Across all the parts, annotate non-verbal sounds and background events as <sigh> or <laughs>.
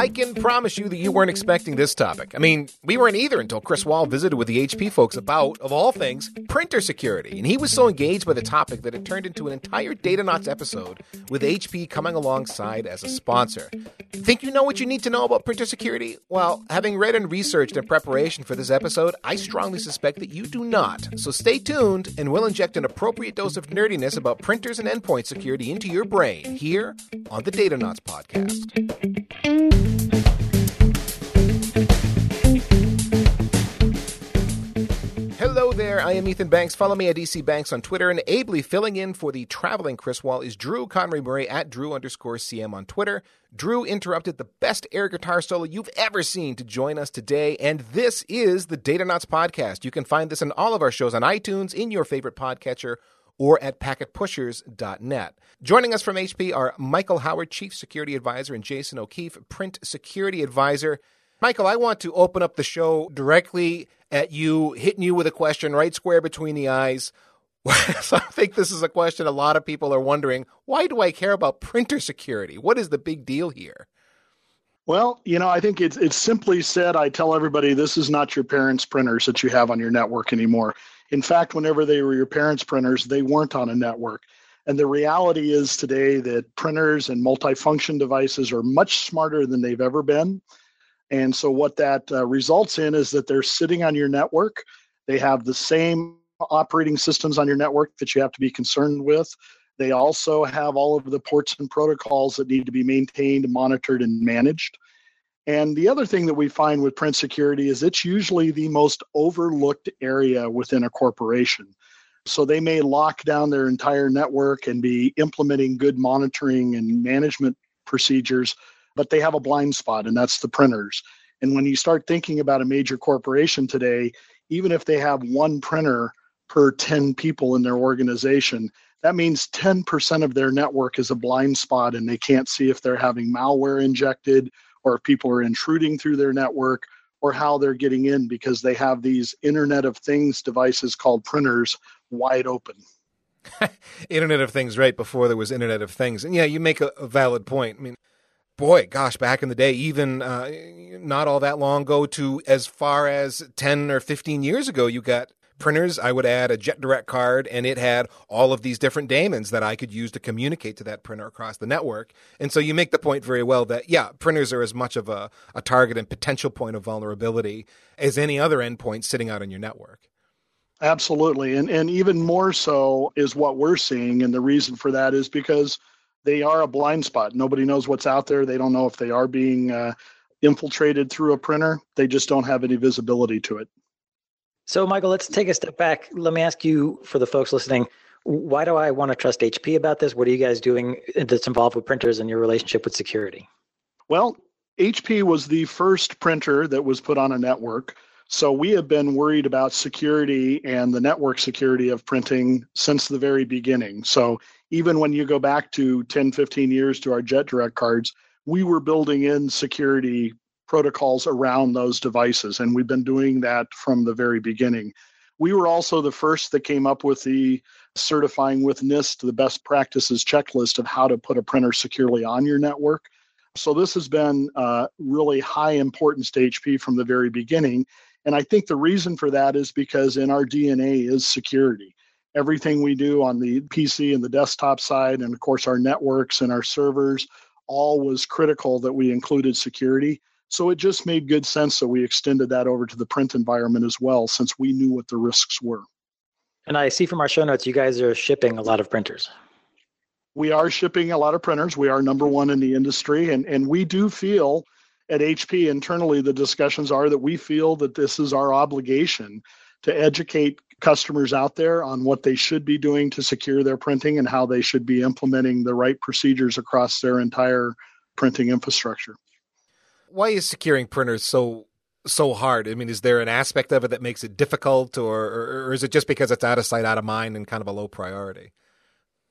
I can promise you that you weren't expecting this topic. I mean, we weren't either until Chris Wall visited with the HP folks about, of all things, printer security. And he was so engaged by the topic that it turned into an entire Datanauts episode with HP coming alongside as a sponsor. Think you know what you need to know about printer security? Well, having read and researched in preparation for this episode, I strongly suspect that you do not. So stay tuned, and we'll inject an appropriate dose of nerdiness about printers and endpoint security into your brain here on the Datanauts podcast. There, I am Ethan Banks. Follow me at EC Banks on Twitter, and ably filling in for the traveling Chris Wall is Drew Conry Murray at Drew underscore CM on Twitter. Drew interrupted the best air guitar solo you've ever seen to join us today, and this is the Datanauts podcast. You can find this in all of our shows on iTunes, in your favorite podcatcher, or at packetpushers.net. Joining us from HP are Michael Howard, Chief Security Advisor, and Jason O'Keeffe, Print Security Advisor. Michael, I want to open up the show directly at you, hitting you with a question right square between the eyes. <laughs> so I think this is a question a lot of people are wondering. Why do I care about printer security? What is the big deal here? Well, you know, I think it's it's simply said. I tell everybody this is not your parents' printers that you have on your network anymore. In fact, whenever they were your parents' printers, they weren't on a network. And the reality is today that printers and multifunction devices are much smarter than they've ever been. And so, what that uh, results in is that they're sitting on your network. They have the same operating systems on your network that you have to be concerned with. They also have all of the ports and protocols that need to be maintained, monitored, and managed. And the other thing that we find with print security is it's usually the most overlooked area within a corporation. So they may lock down their entire network and be implementing good monitoring and management procedures, but they have a blind spot, and that's the printers. And when you start thinking about a major corporation today, even if they have one printer per 10 people in their organization, that means 10% of their network is a blind spot and they can't see if they're having malware injected or if people are intruding through their network or how they're getting in because they have these Internet of Things devices called printers wide open. <laughs> Internet of Things, right before there was Internet of Things. And yeah, you make a, a valid point. I mean, boy, gosh, back in the day, even uh, not all that long ago to as far as 10 or 15 years ago, you got printers, I would add a JetDirect card, and it had all of these different daemons that I could use to communicate to that printer across the network. And so you make the point very well that, yeah, printers are as much of a, a target and potential point of vulnerability as any other endpoint sitting out on your network. Absolutely. And, and even more so is what we're seeing. And the reason for that is because they are a blind spot. Nobody knows what's out there. They don't know if they are being uh, infiltrated through a printer. They just don't have any visibility to it. So, Michael, let's take a step back. Let me ask you, for the folks listening, why do I want to trust HP about this? What are you guys doing that's involved with printers and your relationship with security? Well, HP was the first printer that was put on a network. So we have been worried about security and the network security of printing since the very beginning. So even when you go back to 10, 15 years to our JetDirect cards, we were building in security protocols around those devices. And we've been doing that from the very beginning. We were also the first that came up with the certifying with NIST the best practices checklist of how to put a printer securely on your network. So this has been uh, really high importance to HP from the very beginning. And I think the reason for that is because in our DNA is security. Everything we do on the PC and the desktop side, and of course our networks and our servers, all was critical that we included security. So it just made good sense that we extended that over to the print environment as well, since we knew what the risks were. And I see from our show notes, you guys are shipping a lot of printers. We are shipping a lot of printers. We are number one in the industry, and, and we do feel at HP internally, the discussions are that we feel that this is our obligation to educate customers out there on what they should be doing to secure their printing and how they should be implementing the right procedures across their entire printing infrastructure why is securing printers so so hard? I mean, is there an aspect of it that makes it difficult, or, or, or is it just because it's out of sight, out of mind, and kind of a low priority?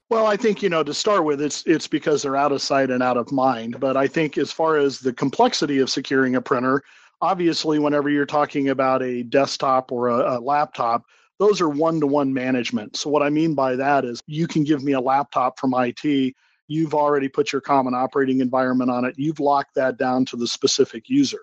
Well, I think you know to start with, it's it's because they're out of sight and out of mind. But I think as far as the complexity of securing a printer, obviously, whenever you're talking about a desktop or a, a laptop, those are one-to-one management. So what I mean by that is you can give me a laptop from IT you've already put your common operating environment on it. You've locked that down to the specific user.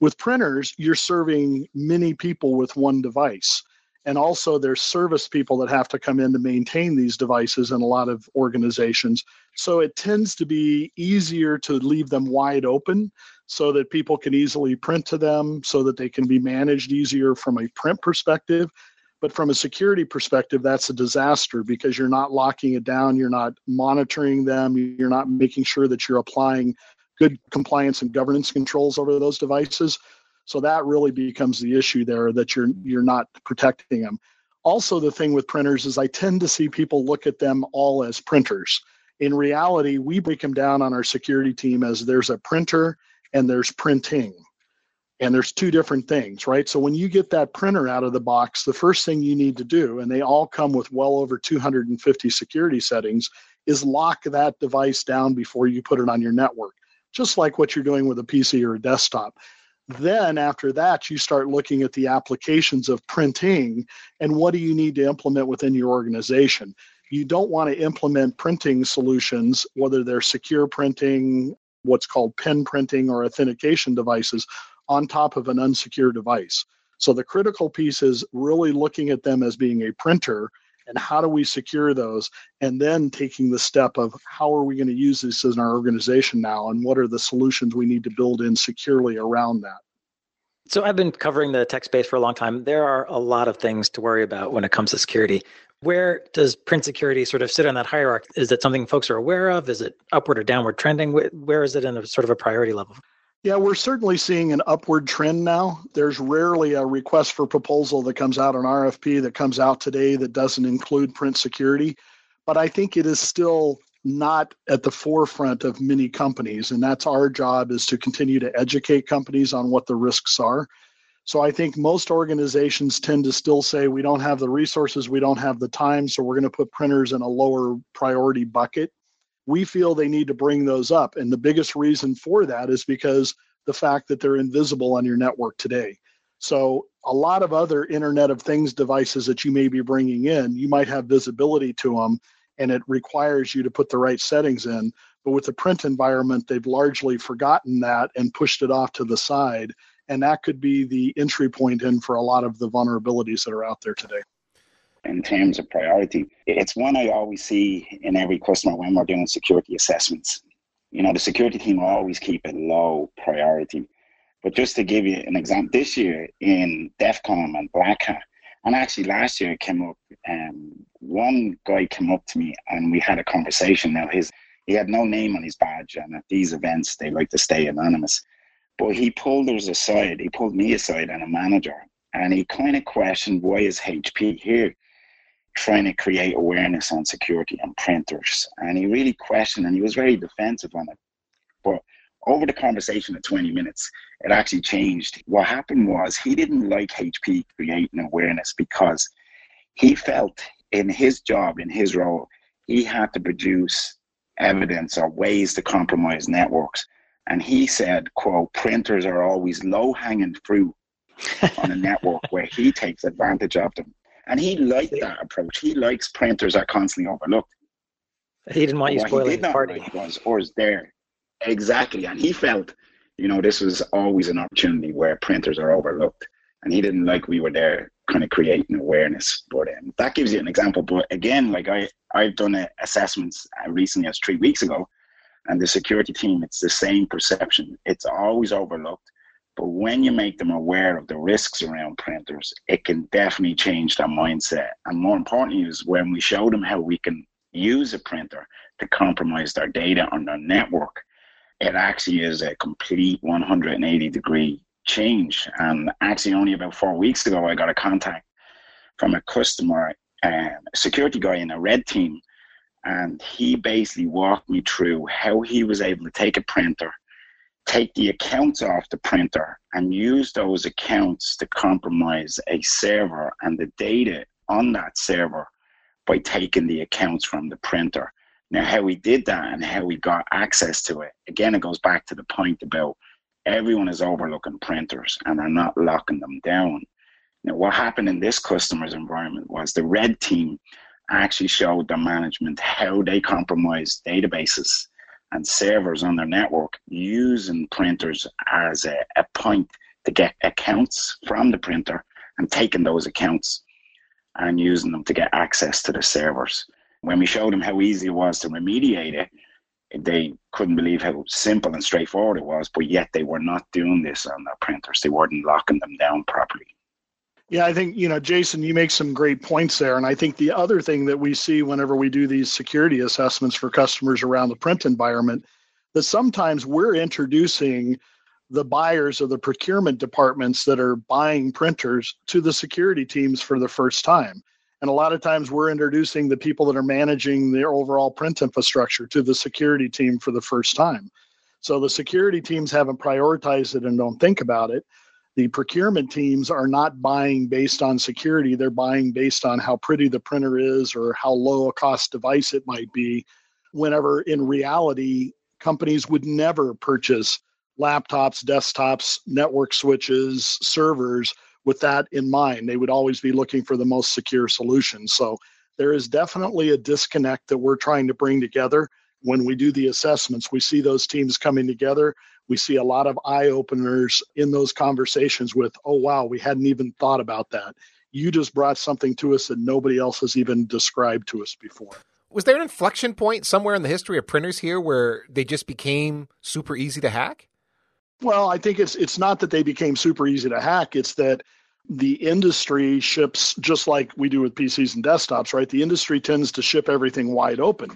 With printers, you're serving many people with one device. And also, there's service people that have to come in to maintain these devices in a lot of organizations. So it tends to be easier to leave them wide open so that people can easily print to them, so that they can be managed easier from a print perspective. But from a security perspective, that's a disaster because you're not locking it down, you're not monitoring them, you're not making sure that you're applying good compliance and governance controls over those devices. So that really becomes the issue there that you're you're not protecting them. Also, the thing with printers is I tend to see people look at them all as printers. In reality, we break them down on our security team as there's a printer and there's printing. And there's two different things, right? So when you get that printer out of the box, the first thing you need to do, and they all come with well over 250 security settings, is lock that device down before you put it on your network, just like what you're doing with a PC or a desktop. Then, after that, you start looking at the applications of printing and what do you need to implement within your organization. You don't want to implement printing solutions, whether they're secure printing, what's called PIN printing, or authentication devices, on top of an unsecure device. So, the critical piece is really looking at them as being a printer and how do we secure those and then taking the step of how are we going to use this in our organization now and what are the solutions we need to build in securely around that. So i've been covering the tech space for a long time. There are a lot of things to worry about when it comes to security. Where does print security sort of sit on that hierarchy? Is it something folks are aware of? Is it upward or downward trending? Where is it in a sort of a priority level yeah, we're certainly seeing an upward trend now. There's rarely a request for proposal that comes out, an RFP that comes out today that doesn't include print security. But I think it is still not at the forefront of many companies. And that's our job is to continue to educate companies on what the risks are. So I think most organizations tend to still say we don't have the resources, we don't have the time, so we're going to put printers in a lower priority bucket we feel they need to bring those up. And the biggest reason for that is because the fact that they're invisible on your network today. So, a lot of other Internet of Things devices that you may be bringing in, you might have visibility to them and it requires you to put the right settings in. But with the print environment, they've largely forgotten that and pushed it off to the side. And that could be the entry point in for a lot of the vulnerabilities that are out there today in terms of priority. It's one I always see in every customer when we're doing security assessments. You know, the security team will always keep it low priority. But just to give you an example, this year in DEF CON and Black Hat, and actually last year it came up, um, one guy came up to me and we had a conversation. Now his he had no name on his badge, and at these events they like to stay anonymous. But he pulled us aside, he pulled me aside and a manager, and he kind of questioned why is HP here? Trying to create awareness on security and printers. And he really questioned and he was very defensive on it. But over the conversation of 20 minutes, it actually changed. What happened was he didn't like HP creating awareness because he felt in his job, in his role, he had to produce evidence or ways to compromise networks. And he said, quote, printers are always low hanging fruit on a <laughs> network where he takes advantage of them. And he liked that approach. He likes printers that constantly overlooked. He didn't want you spoiling the party. Like was, or is there exactly? And he felt, you know, this was always an opportunity where printers are overlooked, and he didn't like we were there, kind of creating awareness. But um, that gives you an example. But again, like I, I've done a, assessments uh, recently, as three weeks ago, and the security team, it's the same perception. It's always overlooked. But when you make them aware of the risks around printers, it can definitely change their mindset. And more importantly, is when we show them how we can use a printer to compromise their data on their network, it actually is a complete 180 degree change. And actually, only about four weeks ago, I got a contact from a customer, um, a security guy in a red team, and he basically walked me through how he was able to take a printer take the accounts off the printer and use those accounts to compromise a server and the data on that server by taking the accounts from the printer. Now, how we did that and how we got access to it, again, it goes back to the point about everyone is overlooking printers and they're not locking them down. Now, what happened in this customer's environment was the red team actually showed the management how they compromised databases and servers on their network using printers as a, a point to get accounts from the printer and taking those accounts and using them to get access to the servers. When we showed them how easy it was to remediate it, they couldn't believe how simple and straightforward it was, but yet they were not doing this on their printers. They weren't locking them down properly. Yeah, I think, you know, Jason, you make some great points there. And I think the other thing that we see whenever we do these security assessments for customers around the print environment, that sometimes we're introducing the buyers of the procurement departments that are buying printers to the security teams for the first time. And a lot of times we're introducing the people that are managing their overall print infrastructure to the security team for the first time. So the security teams haven't prioritized it and don't think about it. The procurement teams are not buying based on security, they're buying based on how pretty the printer is or how low a cost device it might be. Whenever in reality, companies would never purchase laptops, desktops, network switches, servers with that in mind. They would always be looking for the most secure solution. So there is definitely a disconnect that we're trying to bring together. When we do the assessments, we see those teams coming together. We see a lot of eye openers in those conversations with, oh, wow, we hadn't even thought about that. You just brought something to us that nobody else has even described to us before. Was there an inflection point somewhere in the history of printers here where they just became super easy to hack? Well, I think it's it's not that they became super easy to hack. It's that the industry ships just like we do with PCs and desktops, right? The industry tends to ship everything wide open.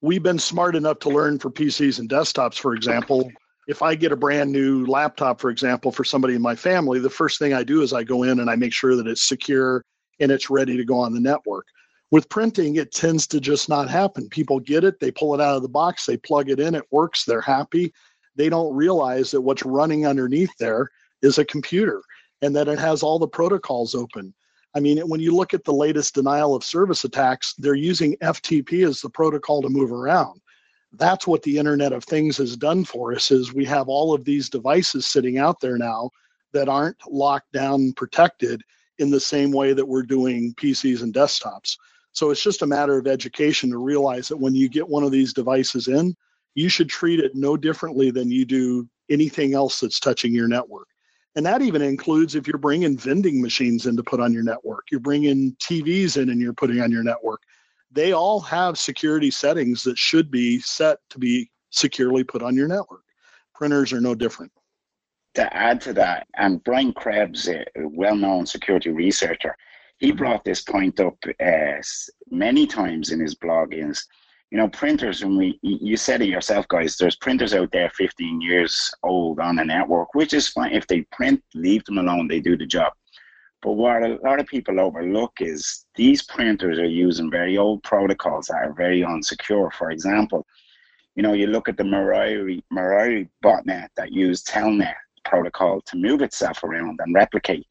We've been smart enough to learn for PCs and desktops, for example. If I get a brand new laptop, for example, for somebody in my family, the first thing I do is I go in and I make sure that it's secure and it's ready to go on the network. With printing, it tends to just not happen. People get it, they pull it out of the box, they plug it in, it works, they're happy they don't realize that what's running underneath there is a computer and that it has all the protocols open. I mean, when you look at the latest denial of service attacks, they're using FTP as the protocol to move around. That's what the Internet of Things has done for us is we have all of these devices sitting out there now that aren't locked down protected in the same way that we're doing PCs and desktops. So it's just a matter of education to realize that when you get one of these devices in, you should treat it no differently than you do anything else that's touching your network. And that even includes if you're bringing vending machines in to put on your network, you're bringing TVs in and you're putting on your network. They all have security settings that should be set to be securely put on your network. Printers are no different. To add to that, and Brian Krebs, a well known security researcher, he brought this point up uh, many times in his blog. Is you know, printers, and we, you said it yourself, guys, there's printers out there 15 years old on a network, which is fine. If they print, leave them alone, they do the job. But what a lot of people overlook is these printers are using very old protocols that are very unsecure. For example, you know, you look at the Mirai botnet that used Telnet protocol to move itself around and replicate.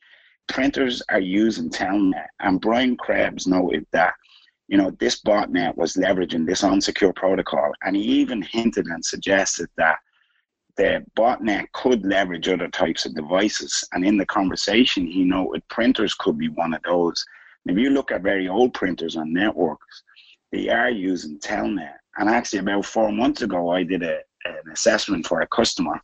Printers are using Telnet, and Brian Krebs noted that you know, this botnet was leveraging this unsecure protocol. And he even hinted and suggested that the botnet could leverage other types of devices. And in the conversation, he noted printers could be one of those. And if you look at very old printers on networks, they are using Telnet. And actually, about four months ago, I did a, an assessment for a customer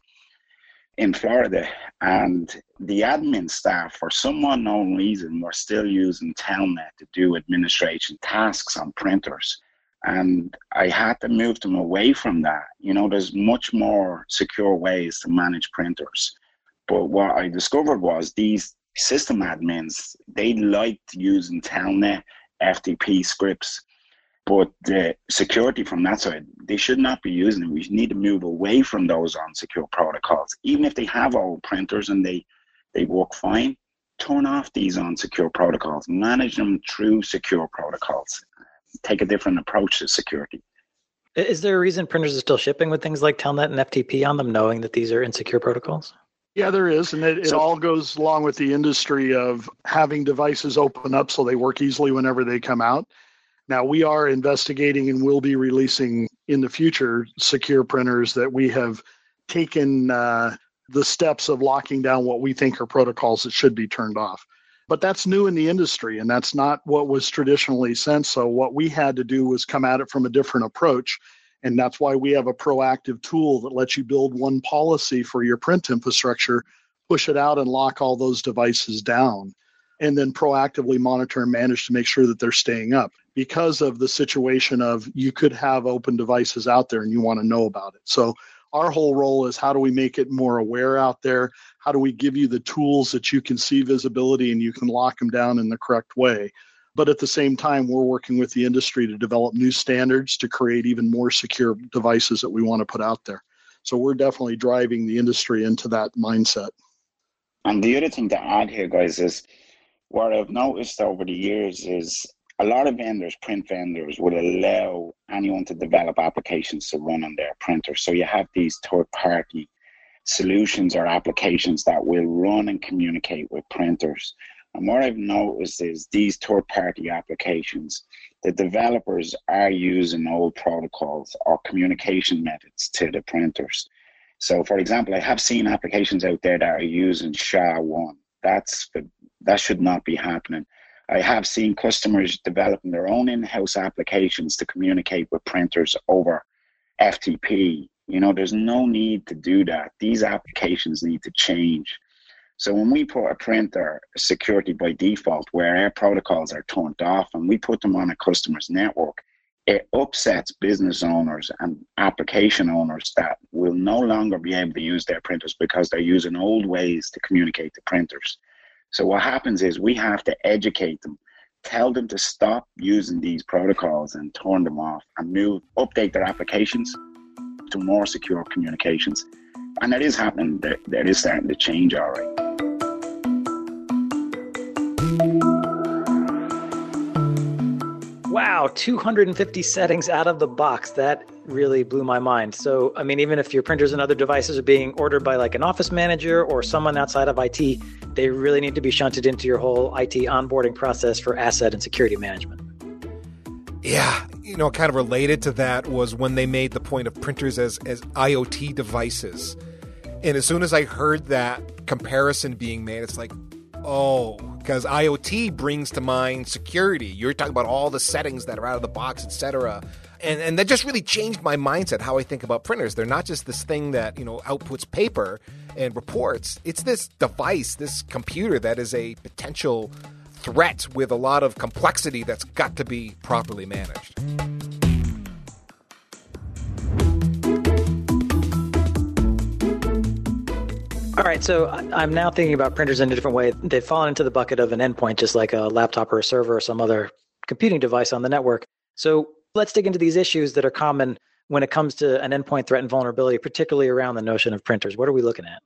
in Florida, and the admin staff, for some unknown reason, were still using Telnet to do administration tasks on printers. And I had to move them away from that. You know, there's much more secure ways to manage printers. But what I discovered was these system admins, they liked using Telnet FTP scripts but the security from that side, they should not be using it. We need to move away from those unsecure protocols. Even if they have old printers and they, they work fine, turn off these unsecure protocols, manage them through secure protocols, take a different approach to security. Is there a reason printers are still shipping with things like Telnet and FTP on them, knowing that these are insecure protocols? Yeah, there is. And it, it so, all goes along with the industry of having devices open up so they work easily whenever they come out. Now, we are investigating and will be releasing in the future secure printers that we have taken uh, the steps of locking down what we think are protocols that should be turned off. But that's new in the industry, and that's not what was traditionally sent. So, what we had to do was come at it from a different approach. And that's why we have a proactive tool that lets you build one policy for your print infrastructure, push it out, and lock all those devices down, and then proactively monitor and manage to make sure that they're staying up because of the situation of you could have open devices out there and you want to know about it. So, our whole role is how do we make it more aware out there? How do we give you the tools that you can see visibility and you can lock them down in the correct way? But at the same time, we're working with the industry to develop new standards to create even more secure devices that we want to put out there. So we're definitely driving the industry into that mindset. And the other thing to add here, guys, is what I've noticed over the years is a lot of vendors, print vendors, would allow anyone to develop applications to run on their printer. So you have these third party solutions or applications that will run and communicate with printers. And what I've noticed is these third party applications, the developers are using old protocols or communication methods to the printers. So, for example, I have seen applications out there that are using SHA-1. That's that should not be happening. I have seen customers developing their own in-house applications to communicate with printers over FTP. You know, there's no need to do that. These applications need to change. So when we put a printer security by default where our protocols are turned off and we put them on a customer's network, it upsets business owners and application owners that will no longer be able to use their printers because they're using old ways to communicate to printers. So what happens is we have to educate them, tell them to stop using these protocols and turn them off and move, update their applications to more secure communications. And that is happening. That, that is starting to change all Wow, 250 settings out of the box. That really blew my mind. So, I mean, even if your printers and other devices are being ordered by like an office manager or someone outside of IT, they really need to be shunted into your whole IT onboarding process for asset and security management. Yeah, you know, kind of related to that was when they made the point of printers as as IoT devices. And as soon as I heard that comparison being made, it's like, oh, because IoT brings to mind security. You're talking about all the settings that are out of the box, etc. And and that just really changed my mindset how I think about printers. They're not just this thing that, you know, outputs paper and reports. It's this device, this computer that is a potential threat with a lot of complexity that's got to be properly managed. All right, so I'm now thinking about printers in a different way. They've fallen into the bucket of an endpoint, just like a laptop or a server or some other computing device on the network. So let's dig into these issues that are common when it comes to an endpoint threat and vulnerability, particularly around the notion of printers? What are we looking at?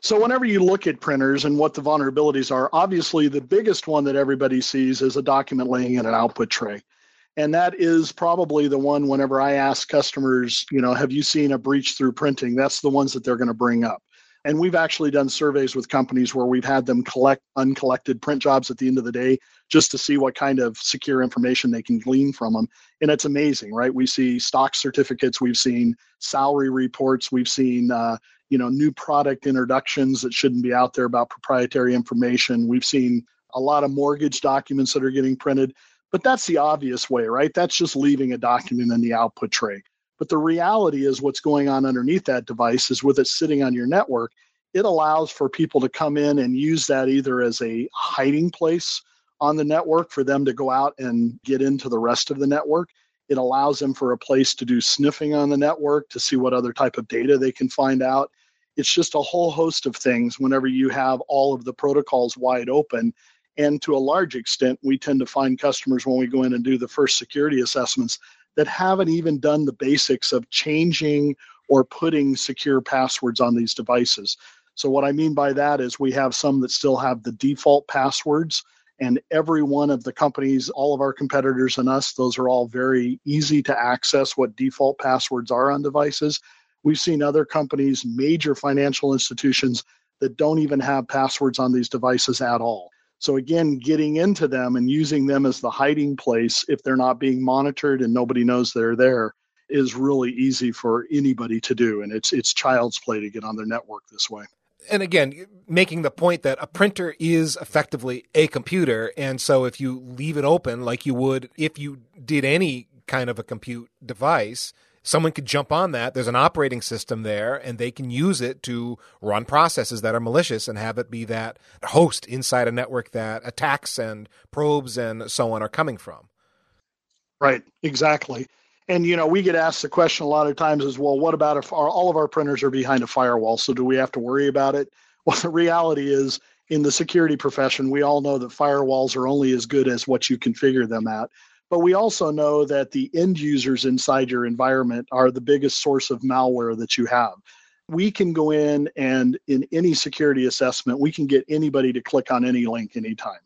So, whenever you look at printers and what the vulnerabilities are, obviously the biggest one that everybody sees is a document laying in an output tray. And that is probably the one whenever I ask customers, you know, have you seen a breach through printing? That's the ones that they're going to bring up. And we've actually done surveys with companies where we've had them collect uncollected print jobs at the end of the day just to see what kind of secure information they can glean from them. And it's amazing, right? We see stock certificates, we've seen salary reports, we've seen uh, you know new product introductions that shouldn't be out there about proprietary information. We've seen a lot of mortgage documents that are getting printed. But that's the obvious way, right? That's just leaving a document in the output tray. But the reality is, what's going on underneath that device is with it sitting on your network, it allows for people to come in and use that either as a hiding place on the network for them to go out and get into the rest of the network. It allows them for a place to do sniffing on the network to see what other type of data they can find out. It's just a whole host of things whenever you have all of the protocols wide open. And to a large extent, we tend to find customers when we go in and do the first security assessments that haven't even done the basics of changing or putting secure passwords on these devices. So, what I mean by that is we have some that still have the default passwords, and every one of the companies, all of our competitors and us, those are all very easy to access what default passwords are on devices. We've seen other companies, major financial institutions, that don't even have passwords on these devices at all. So again, getting into them and using them as the hiding place if they're not being monitored and nobody knows they're there is really easy for anybody to do and it's it's child's play to get on their network this way. And again, making the point that a printer is effectively a computer. And so if you leave it open like you would if you did any kind of a compute device, someone could jump on that. There's an operating system there, and they can use it to run processes that are malicious and have it be that host inside a network that attacks and probes and so on are coming from. Right, exactly. And you know, we get asked the question a lot of times as well. What about if our, all of our printers are behind a firewall? So do we have to worry about it? <laughs> Well, the reality is, in the security profession, we all know that firewalls are only as good as what you configure them at. But we also know that the end users inside your environment are the biggest source of malware that you have. We can go in and in any security assessment, we can get anybody to click on any link anytime.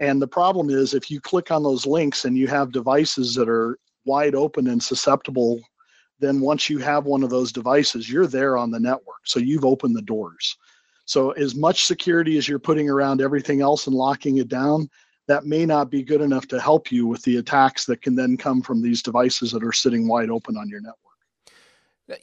And the problem is if you click on those links and you have devices that are wide open and susceptible, then once you have one of those devices, you're there on the network. So you've opened the doors. So as much security as you're putting around everything else and locking it down, that may not be good enough to help you with the attacks that can then come from these devices that are sitting wide open on your network.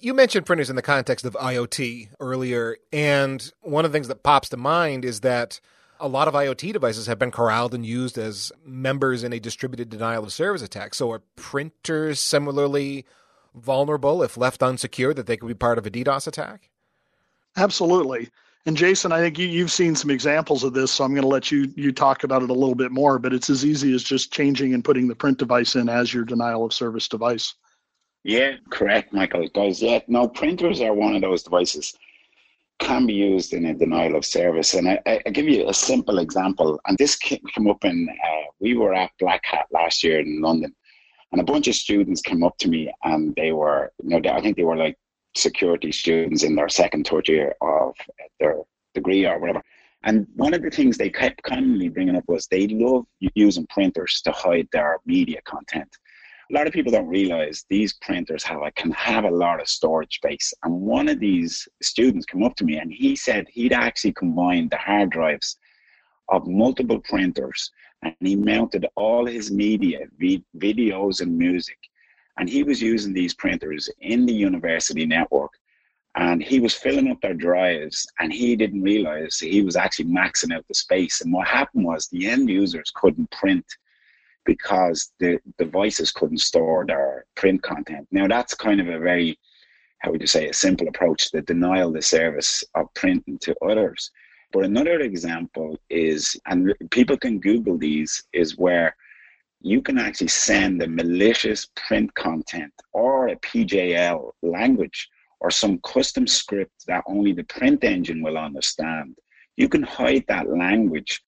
You mentioned printers in the context of IoT earlier, and one of the things that pops to mind is that a lot of IoT devices have been corralled and used as members in a distributed denial of service attack. So are printers similarly vulnerable if left unsecured that they could be part of a DDoS attack? Absolutely. And Jason, I think you, have seen some examples of this, so I'm going to let you you talk about it a little bit more. But it's as easy as just changing and putting the print device in as your denial of service device. Yeah, correct, Michael. Guys, yeah, no, printers are one of those devices can be used in a denial of service. And I, I give you a simple example. And this came up in, uh, we were at Black Hat last year in London, and a bunch of students came up to me and they were, you know, I think they were like security students in their second, third year of their degree or whatever. And one of the things they kept constantly bringing up was they love using printers to hide their media content. A lot of people don't realize these printers have can have a lot of storage space. And one of these students came up to me and he said he'd actually combined the hard drives of multiple printers and he mounted all his media, videos and music and he was using these printers in the university network and he was filling up their drives and he didn't realize he was actually maxing out the space. And what happened was the end users couldn't print because the devices couldn't store their print content. Now that's kind of a very how would you say a simple approach to denial the service of printing to others. But another example is and people can google these is where you can actually send a malicious print content or a PJL language or some custom script that only the print engine will understand. You can hide that language,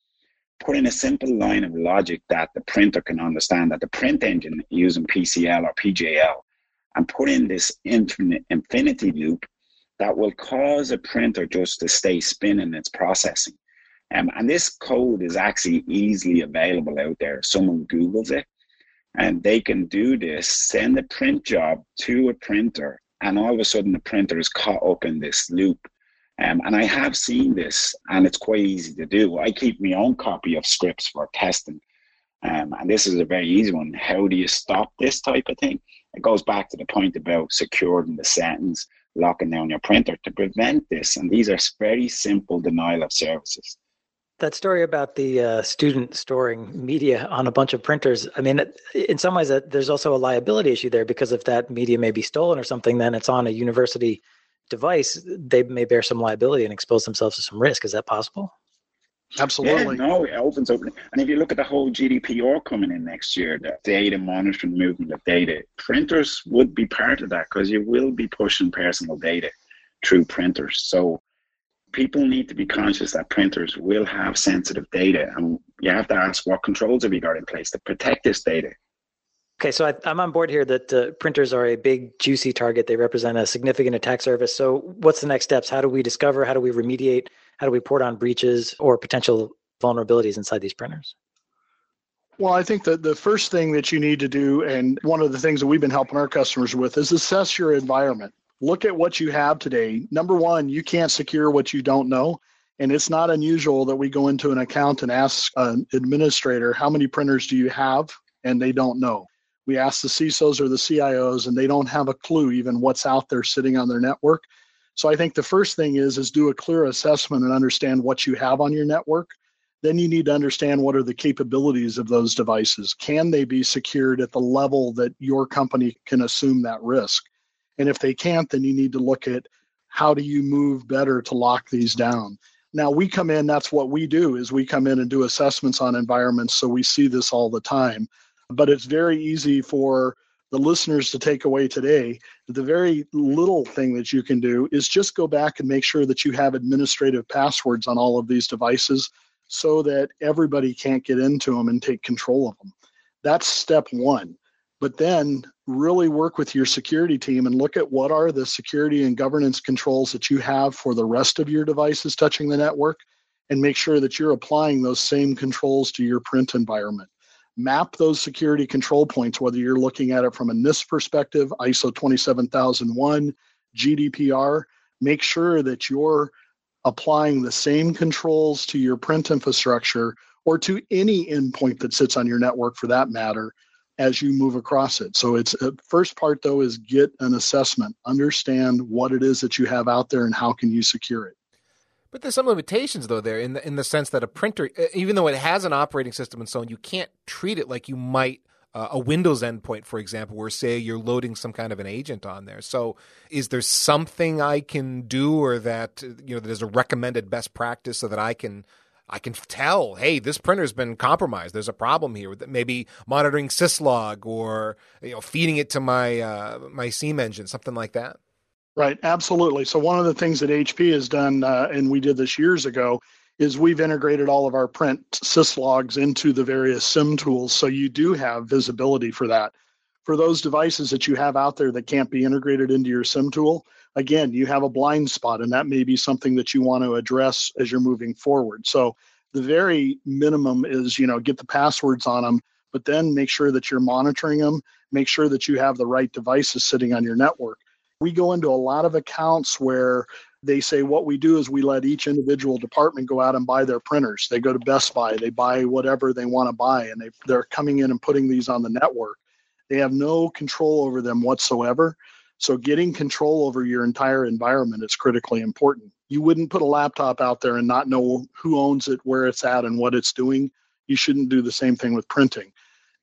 put in a simple line of logic that the printer can understand, that the print engine using PCL or PJL, and put in this infinite infinity loop that will cause a printer just to stay spinning its processing. Um, and this code is actually easily available out there. Someone Googles it and they can do this, send a print job to a printer, and all of a sudden the printer is caught up in this loop. Um, and I have seen this, and it's quite easy to do. I keep my own copy of scripts for testing. Um, and this is a very easy one. How do you stop this type of thing? It goes back to the point about securing the settings, locking down your printer to prevent this. And these are very simple denial of services that story about the uh, student storing media on a bunch of printers i mean in some ways there's also a liability issue there because if that media may be stolen or something then it's on a university device they may bear some liability and expose themselves to some risk. Is that possible? Absolutely. Yeah, no it opens open and if you look at the whole gdpr coming in next year the data monitoring movement of data printers would be part of that because you will be pushing personal data through printers. So people need to be conscious that printers will have sensitive data and you have to ask what controls have you got in place to protect this data. Okay so I, am on board here that uh, printers are a big juicy target. They represent a significant attack surface. So what's the next steps? How do we discover? How do we remediate? How do we report on breaches or potential vulnerabilities inside these printers? Well, I think that the first thing that you need to do, and one of the things that we've been helping our customers with, is assess your environment look at what you have today. Number one, you can't secure what you don't know. And it's not unusual that we go into an account and ask an administrator, how many printers do you have? And they don't know. We ask the CISOs or the CIOs, and they don't have a clue even what's out there sitting on their network. So I think the first thing is is do a clear assessment and understand what you have on your network. Then you need to understand what are the capabilities of those devices. Can they be secured at the level that your company can assume that risk? And if they can't, then you need to look at how do you move better to lock these down. Now we come in, that's what we do is we come in and do assessments on environments. So we see this all the time. But it's very easy for the listeners to take away today. The very little thing that you can do is just go back and make sure that you have administrative passwords on all of these devices so that everybody can't get into them and take control of them. That's step one. But then really work with your security team and look at what are the security and governance controls that you have for the rest of your devices touching the network and make sure that you're applying those same controls to your print environment. Map those security control points, whether you're looking at it from a NIST perspective, ISO 27001, GDPR. Make sure that you're applying the same controls to your print infrastructure or to any endpoint that sits on your network for that matter as you move across it. So it's uh, first part though is get an assessment, understand what it is that you have out there and how can you secure it. But there's some limitations though there in the in the sense that a printer, even though it has an operating system and so on, you can't treat it like you might uh, a Windows endpoint, for example, where say you're loading some kind of an agent on there. So, is there something I can do, or that you know, that is a recommended best practice so that I can I can tell, hey, this printer's been compromised. There's a problem here. Maybe monitoring syslog or you know feeding it to my uh, my SIEM engine, something like that. Right, absolutely. So one of the things that HP has done, uh, and we did this years ago, is we've integrated all of our print syslogs into the various SIEM tools. So you do have visibility for that. For those devices that you have out there that can't be integrated into your SIEM tool, again, you have a blind spot, and that may be something that you want to address as you're moving forward. So the very minimum is, you know, get the passwords on them, but then make sure that you're monitoring them, make sure that you have the right devices sitting on your network. We go into a lot of accounts where they say what we do is we let each individual department go out and buy their printers. They go to Best Buy, they buy whatever they want to buy, and they, they're coming in and putting these on the network. They have no control over them whatsoever. So getting control over your entire environment is critically important. You wouldn't put a laptop out there and not know who owns it, where it's at, and what it's doing. You shouldn't do the same thing with printing.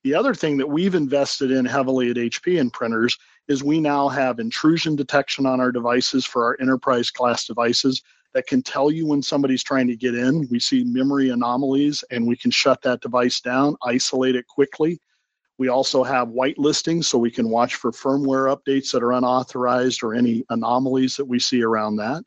The other thing that we've invested in heavily at HP in printers is we now have intrusion detection on our devices for our enterprise class devices that can tell you when somebody's trying to get in. We see memory anomalies and we can shut that device down, isolate it quickly. We also have white listings so we can watch for firmware updates that are unauthorized or any anomalies that we see around that.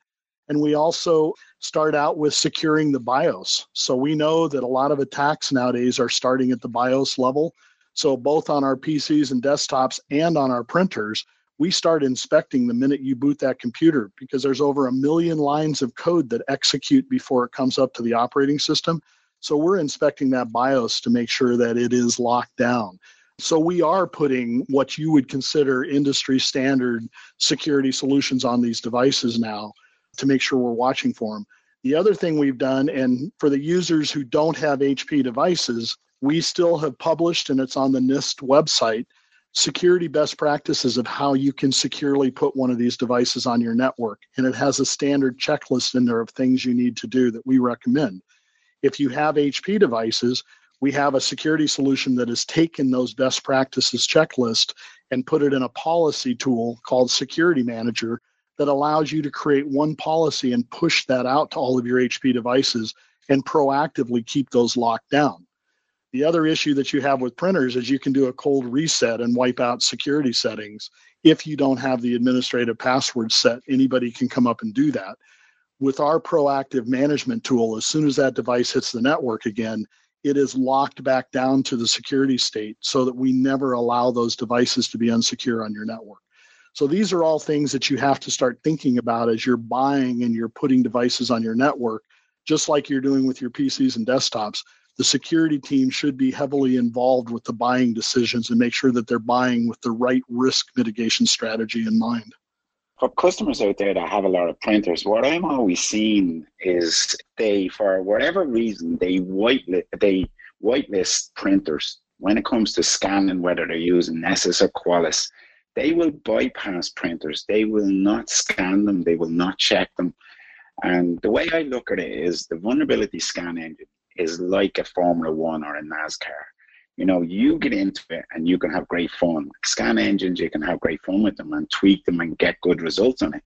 And we also start out with securing the BIOS. So we know that a lot of attacks nowadays are starting at the BIOS level. So both on our PCs and desktops and on our printers, we start inspecting the minute you boot that computer because there's over a million lines of code that execute before it comes up to the operating system. So we're inspecting that BIOS to make sure that it is locked down. So we are putting what you would consider industry standard security solutions on these devices now to make sure we're watching for them. The other thing we've done, and for the users who don't have HP devices, we still have published, and it's on the NIST website, security best practices of how you can securely put one of these devices on your network. And it has a standard checklist in there of things you need to do that we recommend. If you have HP devices, we have a security solution that has taken those best practices checklist and put it in a policy tool called Security Manager that allows you to create one policy and push that out to all of your HP devices and proactively keep those locked down. The other issue that you have with printers is you can do a cold reset and wipe out security settings. If you don't have the administrative password set, anybody can come up and do that. With our proactive management tool, as soon as that device hits the network again, it is locked back down to the security state so that we never allow those devices to be unsecure on your network. So these are all things that you have to start thinking about as you're buying and you're putting devices on your network, just like you're doing with your PCs and desktops the security team should be heavily involved with the buying decisions and make sure that they're buying with the right risk mitigation strategy in mind. For customers out there that have a lot of printers, what I'm always seeing is they, for whatever reason, they whitelist, they whitelist printers when it comes to scanning, whether they're using Nessus or Qualys. they will bypass printers. They will not scan them. They will not check them. And the way I look at it is the vulnerability scan engine is like a Formula One or a NASCAR. You know, you get into it and you can have great fun. Scan engines, you can have great fun with them and tweak them and get good results on it.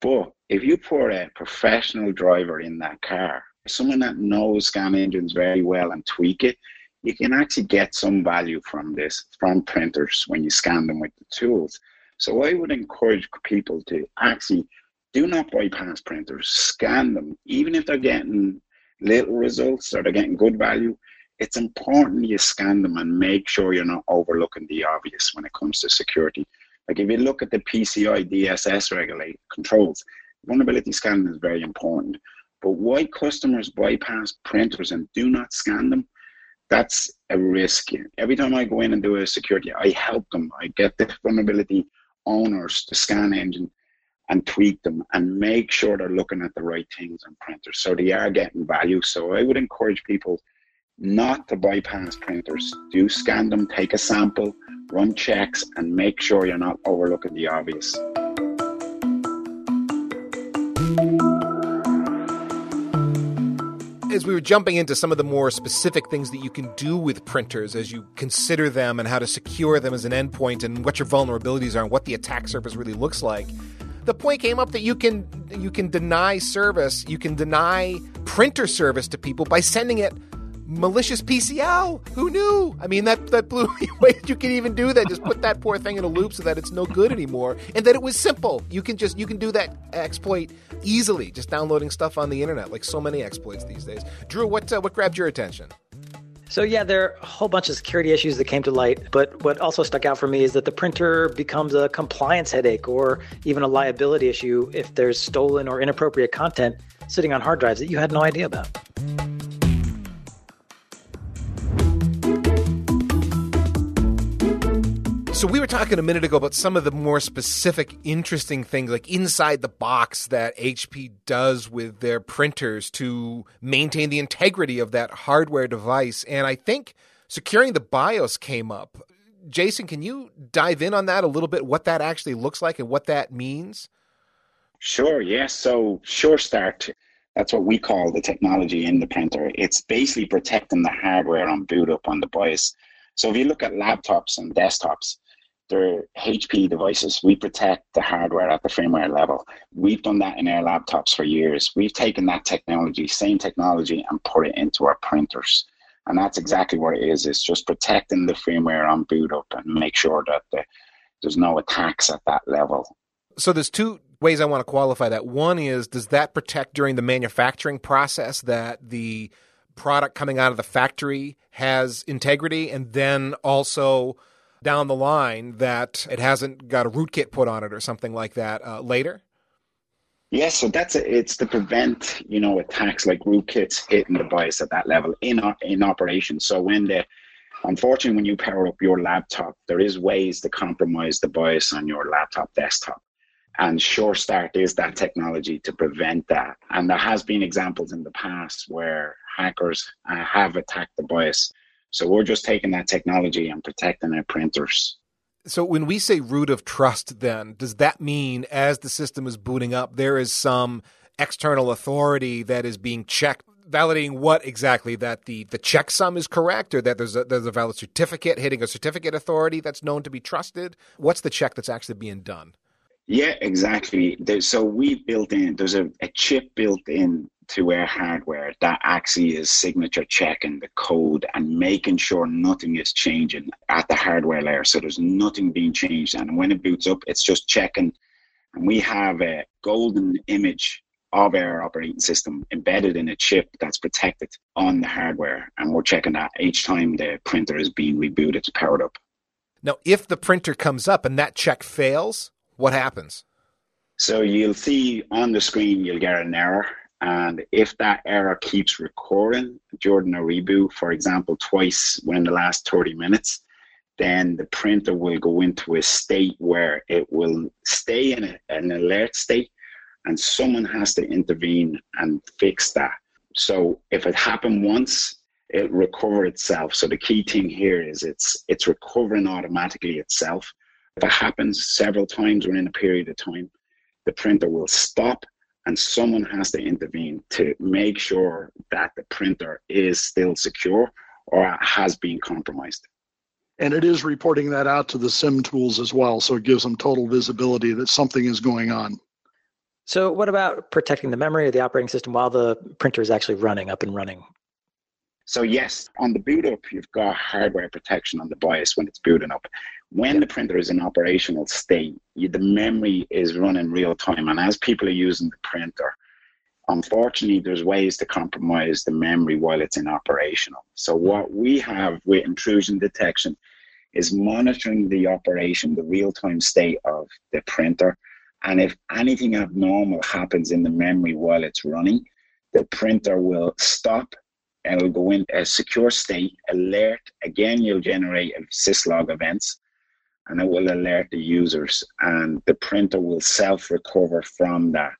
But if you put a professional driver in that car, someone that knows scan engines very well and tweak it, you can actually get some value from this, from printers when you scan them with the tools. So I would encourage people to actually do not bypass printers, scan them, even if they're getting little results or they're getting good value. It's important you scan them and make sure you're not overlooking the obvious when it comes to security. Like if you look at the PCI DSS regulate controls, vulnerability scanning is very important. But why customers bypass printers and do not scan them, that's a risk. Every time I go in and do a security, I help them. I get the vulnerability owners, the scan engine, and tweak them and make sure they're looking at the right things on printers so they are getting value. So I would encourage people not to bypass printers. Do scan them, take a sample, run checks, and make sure you're not overlooking the obvious. As we were jumping into some of the more specific things that you can do with printers as you consider them and how to secure them as an endpoint and what your vulnerabilities are and what the attack surface really looks like, the point came up that you can you can deny service, you can deny printer service to people by sending it malicious PCL. Who knew? I mean, that that blew <laughs> me away. You can even do that. Just put that poor thing in a loop so that it's no good anymore, and that it was simple. You can just you can do that exploit easily, just downloading stuff on the internet, like so many exploits these days. Drew, what uh, what grabbed your attention? So yeah, there are a whole bunch of security issues that came to light, but what also stuck out for me is that the printer becomes a compliance headache or even a liability issue if there's stolen or inappropriate content sitting on hard drives that you had no idea about. So we were talking a minute ago about some of the more specific, interesting things like inside the box that HP does with their printers to maintain the integrity of that hardware device. And I think securing the BIOS came up. Jason, can you dive in on that a little bit? What that actually looks like and what that means? Sure. Yes. So Sure Start, that's what we call the technology in the printer. It's basically protecting the hardware on boot up on the BIOS. So if you look at laptops and desktops, they're HP devices. We protect the hardware at the firmware level. We've done that in our laptops for years. We've taken that technology, same technology, and put it into our printers. And that's exactly what it is. It's just protecting the firmware on boot up and make sure that the, there's no attacks at that level. So there's two ways I want to qualify that. One is does that protect during the manufacturing process that the product coming out of the factory has integrity and then also down the line that it hasn't got a rootkit put on it or something like that uh, later? Yes, so that's a, it's to prevent you know attacks like rootkits hitting the BIOS at that level in in operation. So when the unfortunately when you power up your laptop, there is ways to compromise the BIOS on your laptop desktop. And Sure Start is that technology to prevent that. And there has been examples in the past where hackers uh, have attacked the BIOS so we're just taking that technology and protecting our printers. So when we say root of trust, then does that mean as the system is booting up, there is some external authority that is being checked, validating what exactly that the the checksum is correct, or that there's a there's a valid certificate hitting a certificate authority that's known to be trusted? What's the check that's actually being done? Yeah, exactly. so we built in. There's a, a chip built in to our hardware that actually is signature checking the code and making sure nothing is changing at the hardware layer. So there's nothing being changed. And when it boots up, it's just checking. And we have a golden image of our operating system embedded in a chip that's protected on the hardware. And we're checking that each time the printer is being rebooted, it's powered up. Now, if the printer comes up and that check fails, what happens? So you'll see on the screen, you'll get an error and if that error keeps recurring a reboot, for example, twice within the last 30 minutes, then the printer will go into a state where it will stay in a, an alert state and someone has to intervene and fix that. So if it happened once, it recover itself. So the key thing here is it's it's recovering automatically itself If it happens several times within a period of time, the printer will stop and someone has to intervene to make sure that the printer is still secure or has been compromised. And it is reporting that out to the SIEM tools as well. So it gives them total visibility that something is going on. So, what about protecting the memory of the operating system while the printer is actually running up and running? So, yes, on the boot up, you've got hardware protection on the BIOS when it's booting up. When the printer is in operational state, you, the memory is running real time. And as people are using the printer, unfortunately, there's ways to compromise the memory while it's in operational. So, what we have with intrusion detection is monitoring the operation, the real time state of the printer and if anything abnormal happens in the memory while it's running, the printer will stop and it'll go in a secure state, alert. Again, you'll generate syslog events and it will alert the users and the printer will self recover from that.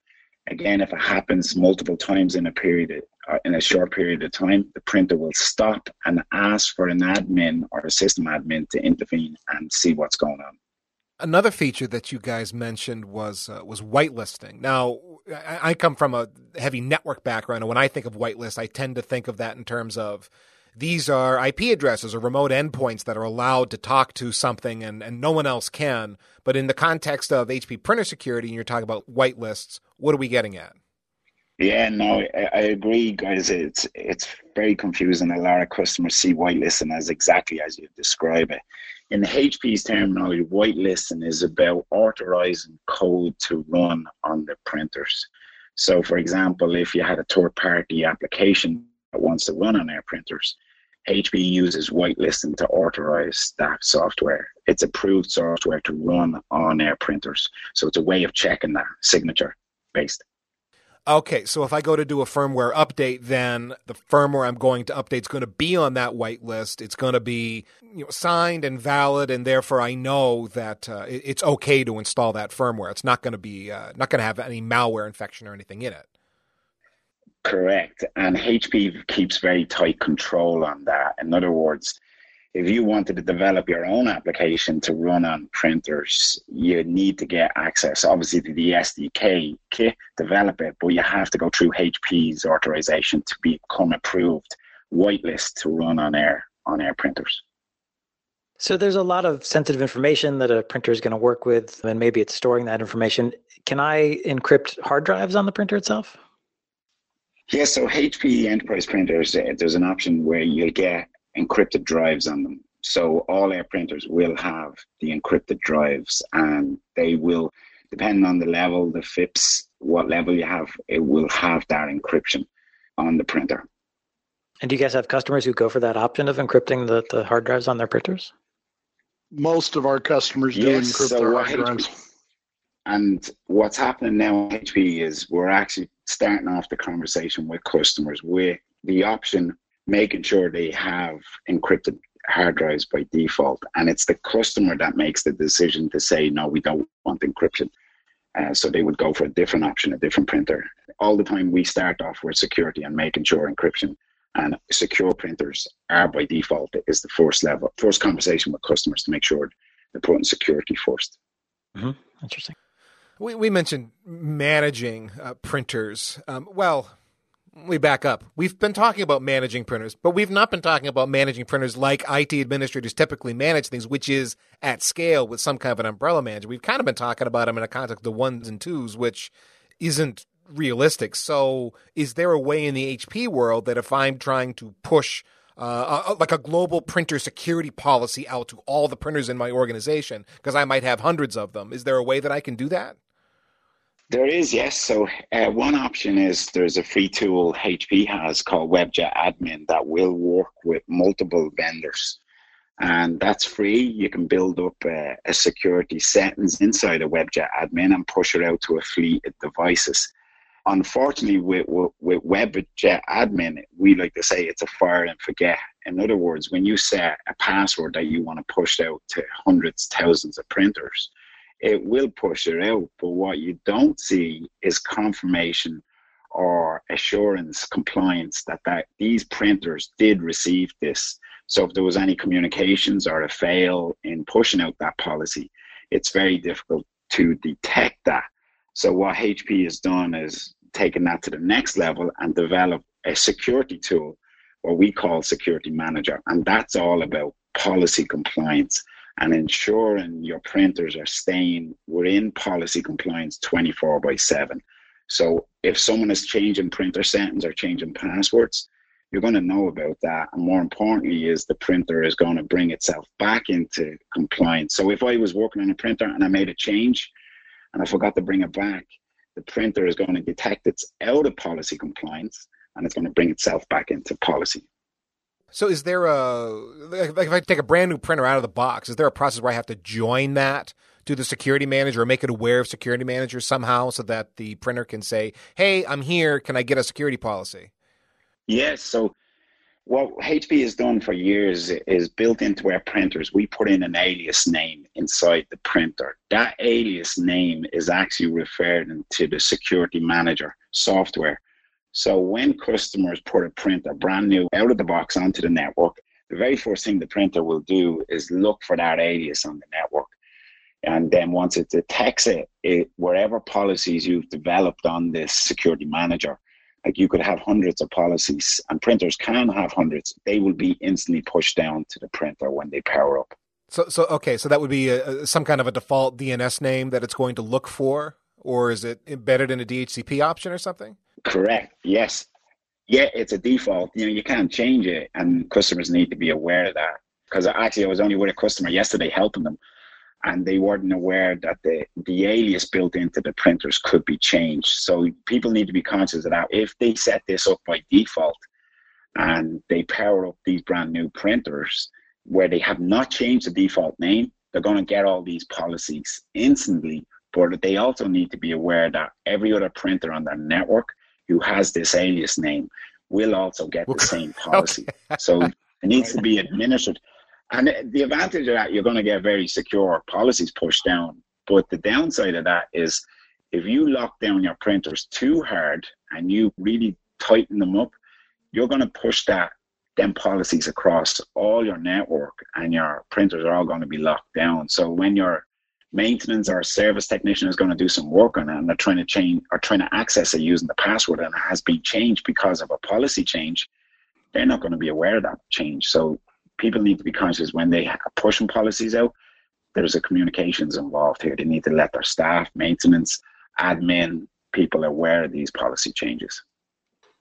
Again, if it happens multiple times in a period, uh, in a short period of time, the printer will stop and ask for an admin or a system admin to intervene and see what's going on. Another feature that you guys mentioned was uh, was whitelisting. Now, I, I come from a heavy network background, and when I think of whitelist, I tend to think of that in terms of these are IP addresses or remote endpoints that are allowed to talk to something and, and no one else can. But in the context of HP printer security, and you're talking about whitelists, what are we getting at? Yeah, no, I, agree, guys. It's it's very confusing. A lot of customers see whitelisting as exactly as you describe it in HP's terminology, whitelisting is about authorizing code to run on the printers. So, for example, if you had a third party application that wants to run on our printers, HP uses whitelisting to authorize that software. It's approved software to run on our printers. So, it's a way of checking that signature based. Okay, so if I go to do a firmware update, then the firmware I'm going to update is going to be on that whitelist. It's going to be you know, signed and valid, and therefore I know that uh, it's okay to install that firmware. It's not going to be uh, not going to have any malware infection or anything in it. Correct, and HP keeps very tight control on that. In other words, if you wanted to develop your own application to run on printers, you need to get access, obviously, to the SDK kit, develop it, but you have to go through HP's authorization to become approved whitelist to run on air on air printers. So there's a lot of sensitive information that a printer is going to work with, and maybe it's storing that information. Can I encrypt hard drives on the printer itself? Yeah, so HP enterprise printers, uh, there's an option where you'll get encrypted drives on them. So all our printers will have the encrypted drives and they will, depending on the level, the FIPS, what level you have, it will have that encryption on the printer. And do you guys have customers who go for that option of encrypting the, the hard drives on their printers? Most of our customers do yes, encrypt so their hard HP, drives. And what's happening now at HP is we're actually starting off the conversation with customers with the option making sure they have encrypted hard drives by default. And it's the customer that makes the decision to say, no, we don't want encryption. Uh, so they would go for a different option, a different printer. All the time we start off with security and making sure encryption and secure printers are by default is the first level, first conversation with customers to make sure they're putting security 1st mm-hmm. Interesting. We, we mentioned managing uh, printers. Um, well, we back up. We've been talking about managing printers, but we've not been talking about managing printers like IT administrators typically manage things, which is at scale with some kind of an umbrella manager. We've kind of been talking about them in a context of the ones and twos, which isn't realistic. So, is there a way in the HP world that if I'm trying to push uh, a, like a global printer security policy out to all the printers in my organization, because I might have hundreds of them, is there a way that I can do that? There is, yes. So uh, one option is there's a free tool HP has called Web Jetadmin that will work with multiple vendors. And that's free. You can build up a, a security settings inside a Web Jetadmin and push it out to a fleet of devices. Unfortunately, with, with, with Web Jetadmin, we like to say it's a fire and forget. In other words, when you set a password that you want to push out to hundreds, thousands of printers, it will push it out. But what you don't see is confirmation or assurance compliance that, that these printers did receive this. So if there was any communications or a fail in pushing out that policy, it's very difficult to detect that. So what HP has done is taken that to the next level and developed a security tool, what we call Security Manager, and that's all about policy compliance and ensuring your printers are staying within policy compliance 24 by 7. So if someone is changing printer settings or changing passwords, you're going to know about that. And more importantly, is the printer is going to bring itself back into compliance. So if I was working on a printer and I made a change and I forgot to bring it back, the printer is going to detect it's out of policy compliance and it's going to bring itself back into policy. So is there a like if I take a brand new printer out of the box, is there a process where I have to join that to the security manager or make it aware of security manager somehow so that the printer can say, "Hey, I'm here. Can I get a security policy?" Yes. So what HP has done for years is built into our printers, we put in an alias name inside the printer. That alias name is actually referred to the security manager software. So when customers put a printer brand new out of the box onto the network, the very first thing the printer will do is look for that alias on the network. And then once it detects it, it wherever policies you've developed on this security manager, like you could have hundreds of policies and printers can have hundreds they will be instantly pushed down to the printer when they power up so so okay so that would be a, some kind of a default dns name that it's going to look for or is it embedded in a dhcp option or something correct yes yeah it's a default you know you can't change it and customers need to be aware of that because actually i was only with a customer yesterday helping them and they weren't aware that the, the alias built into the printers could be changed. So people need to be conscious of that. If they set this up by default and they power up these brand new printers where they have not changed the default name, they're going to get all these policies instantly. But they also need to be aware that every other printer on their network who has this alias name will also get the <laughs> same policy. okay. So it needs to be administered. And the advantage of that, you're going to get very secure policies pushed down. But the downside of that is if you lock down your printers too hard and you really tighten them up, you're going to push that them policies across all your network and your printers are all going to be locked down. So when your maintenance or service technician is going to do some work on it and they're trying to change or trying to access it using the password and it has been changed because of a policy change, they're not going to be aware of that change. So people need to be conscious when they are pushing policies out. There's a communications involved here. They need to let their staff, maintenance, admin, people aware of these policy changes.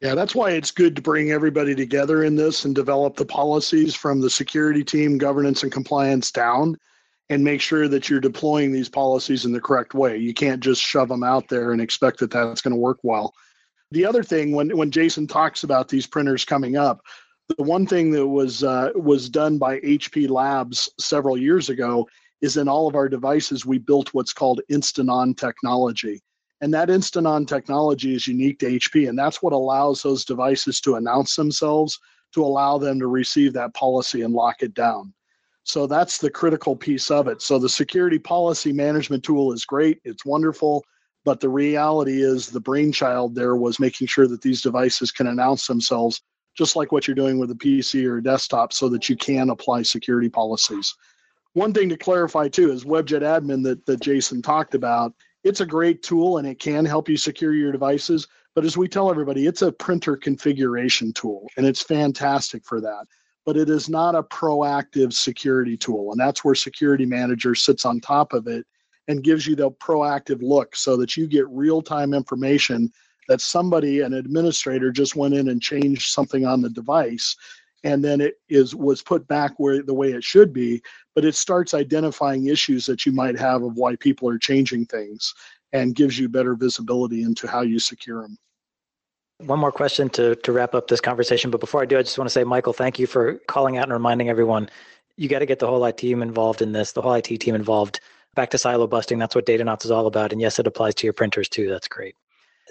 Yeah, that's why it's good to bring everybody together in this and develop the policies from the security team, governance, and compliance down and make sure that you're deploying these policies in the correct way. You can't just shove them out there and expect that that's going to work well. The other thing, when, when Jason talks about these printers coming up, the one thing that was uh, was done by HP Labs several years ago is in all of our devices we built what's called instant on technology. And that instant on technology is unique to HP, and that's what allows those devices to announce themselves to allow them to receive that policy and lock it down. So that's the critical piece of it. So the security policy management tool is great, it's wonderful, but the reality is the brainchild there was making sure that these devices can announce themselves just like what you're doing with a PC or a desktop, so that you can apply security policies. One thing to clarify too is Web Jetadmin that, that Jason talked about. It's a great tool and it can help you secure your devices. But as we tell everybody, it's a printer configuration tool and it's fantastic for that. But it is not a proactive security tool. And that's where Security Manager sits on top of it and gives you the proactive look so that you get real time information that somebody, an administrator, just went in and changed something on the device and then it is was put back where the way it should be but it starts identifying issues that you might have of why people are changing things and gives you better visibility into how you secure them one more question to, to wrap up this conversation but before i do i just want to say michael thank you for calling out and reminding everyone you got to get the whole IT team involved in this the whole it team involved back to silo busting that's what data datanauts is all about and yes it applies to your printers too that's great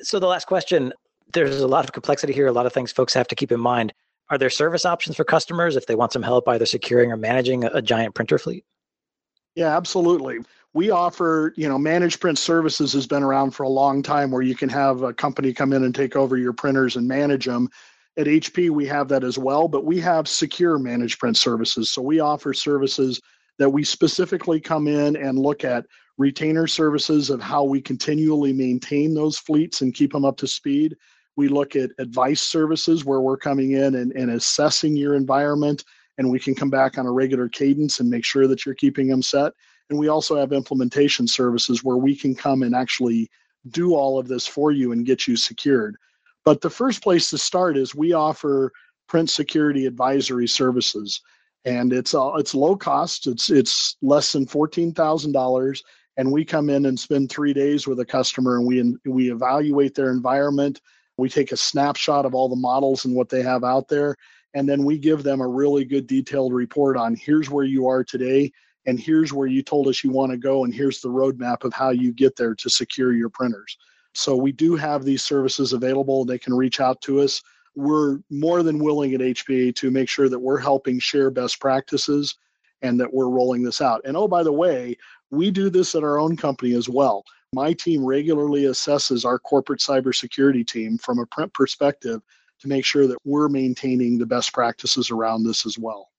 so the last question, there's a lot of complexity here, a lot of things folks have to keep in mind. Are there service options for customers if they want some help either securing or managing a, a giant printer fleet? Yeah, absolutely. We offer, you know, managed print services has been around for a long time where you can have a company come in and take over your printers and manage them. At HP, we have that as well, but we have secure managed print services. So we offer services that we specifically come in and look at retainer services of how we continually maintain those fleets and keep them up to speed. We look at advice services where we're coming in and, and assessing your environment, and we can come back on a regular cadence and make sure that you're keeping them set. And we also have implementation services where we can come and actually do all of this for you and get you secured. But the first place to start is we offer print security advisory services, and it's uh, it's low cost. It's it's less than fourteen thousand dollars, and we come in and spend three days with a customer, and we we evaluate their environment. We take a snapshot of all the models and what they have out there, and then we give them a really good detailed report on here's where you are today and here's where you told us you want to go and here's the roadmap of how you get there to secure your printers. So we do have these services available. They can reach out to us. We're more than willing at hpa to make sure that we're helping share best practices and that we're rolling this out. And oh by the way we do this at our own company as well. My team regularly assesses our corporate cybersecurity team from a print perspective to make sure that we're maintaining the best practices around this as well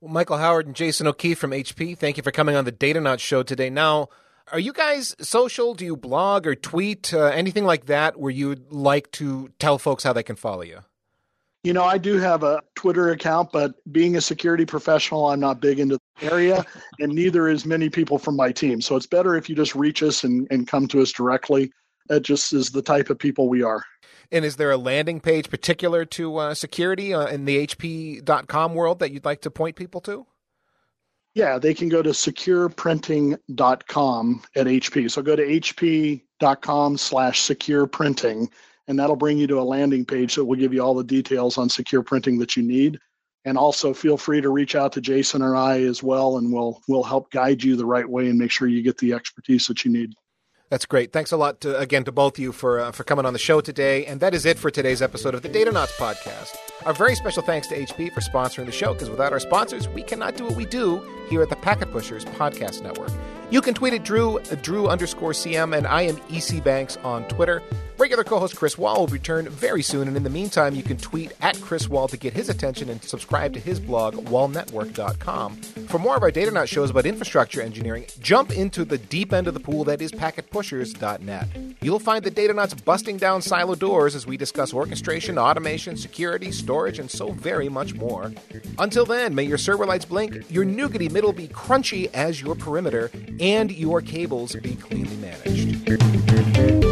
well, Michael Howard and Jason O'Keeffe from HP, thank you for coming on the Datanauts show today. Now, are you guys social? Do you blog or tweet, uh, anything like that, where you'd like to tell folks how they can follow you? You know, I do have a Twitter account, but being a security professional, I'm not big into the area, <laughs> and neither is many people from my team. So it's better if you just reach us and, and come to us directly. That just is the type of people we are. And is there a landing page particular to uh, security uh, in the HP.com world that you'd like to point people to? Yeah, they can go to secureprinting.com at HP. So go to hp.com slash secureprinting, and that'll bring you to a landing page that will give you all the details on secure printing that you need. And also feel free to reach out to Jason or I as well, and we'll we'll help guide you the right way and make sure you get the expertise that you need. That's great. Thanks a lot to, again to both of you for uh, for coming on the show today. And that is it for today's episode of the Datanauts podcast. Our very special thanks to HP for sponsoring the show because without our sponsors, we cannot do what we do here at the Packet Pushers Podcast Network. You can tweet at Drew, Drew underscore CM, and I am EC Banks on Twitter. Regular co host Chris Wall will return very soon, and in the meantime, you can tweet at Chris Wall to get his attention and subscribe to his blog, wallnetwork.com. For more of our Datanauts shows about infrastructure engineering, jump into the deep end of the pool that is packetpushers.net. You'll find the Datanauts busting down silo doors as we discuss orchestration, automation, security, storage, and so very much more. Until then, may your server lights blink, your nougaty middle be crunchy as your perimeter, and your cables be cleanly managed.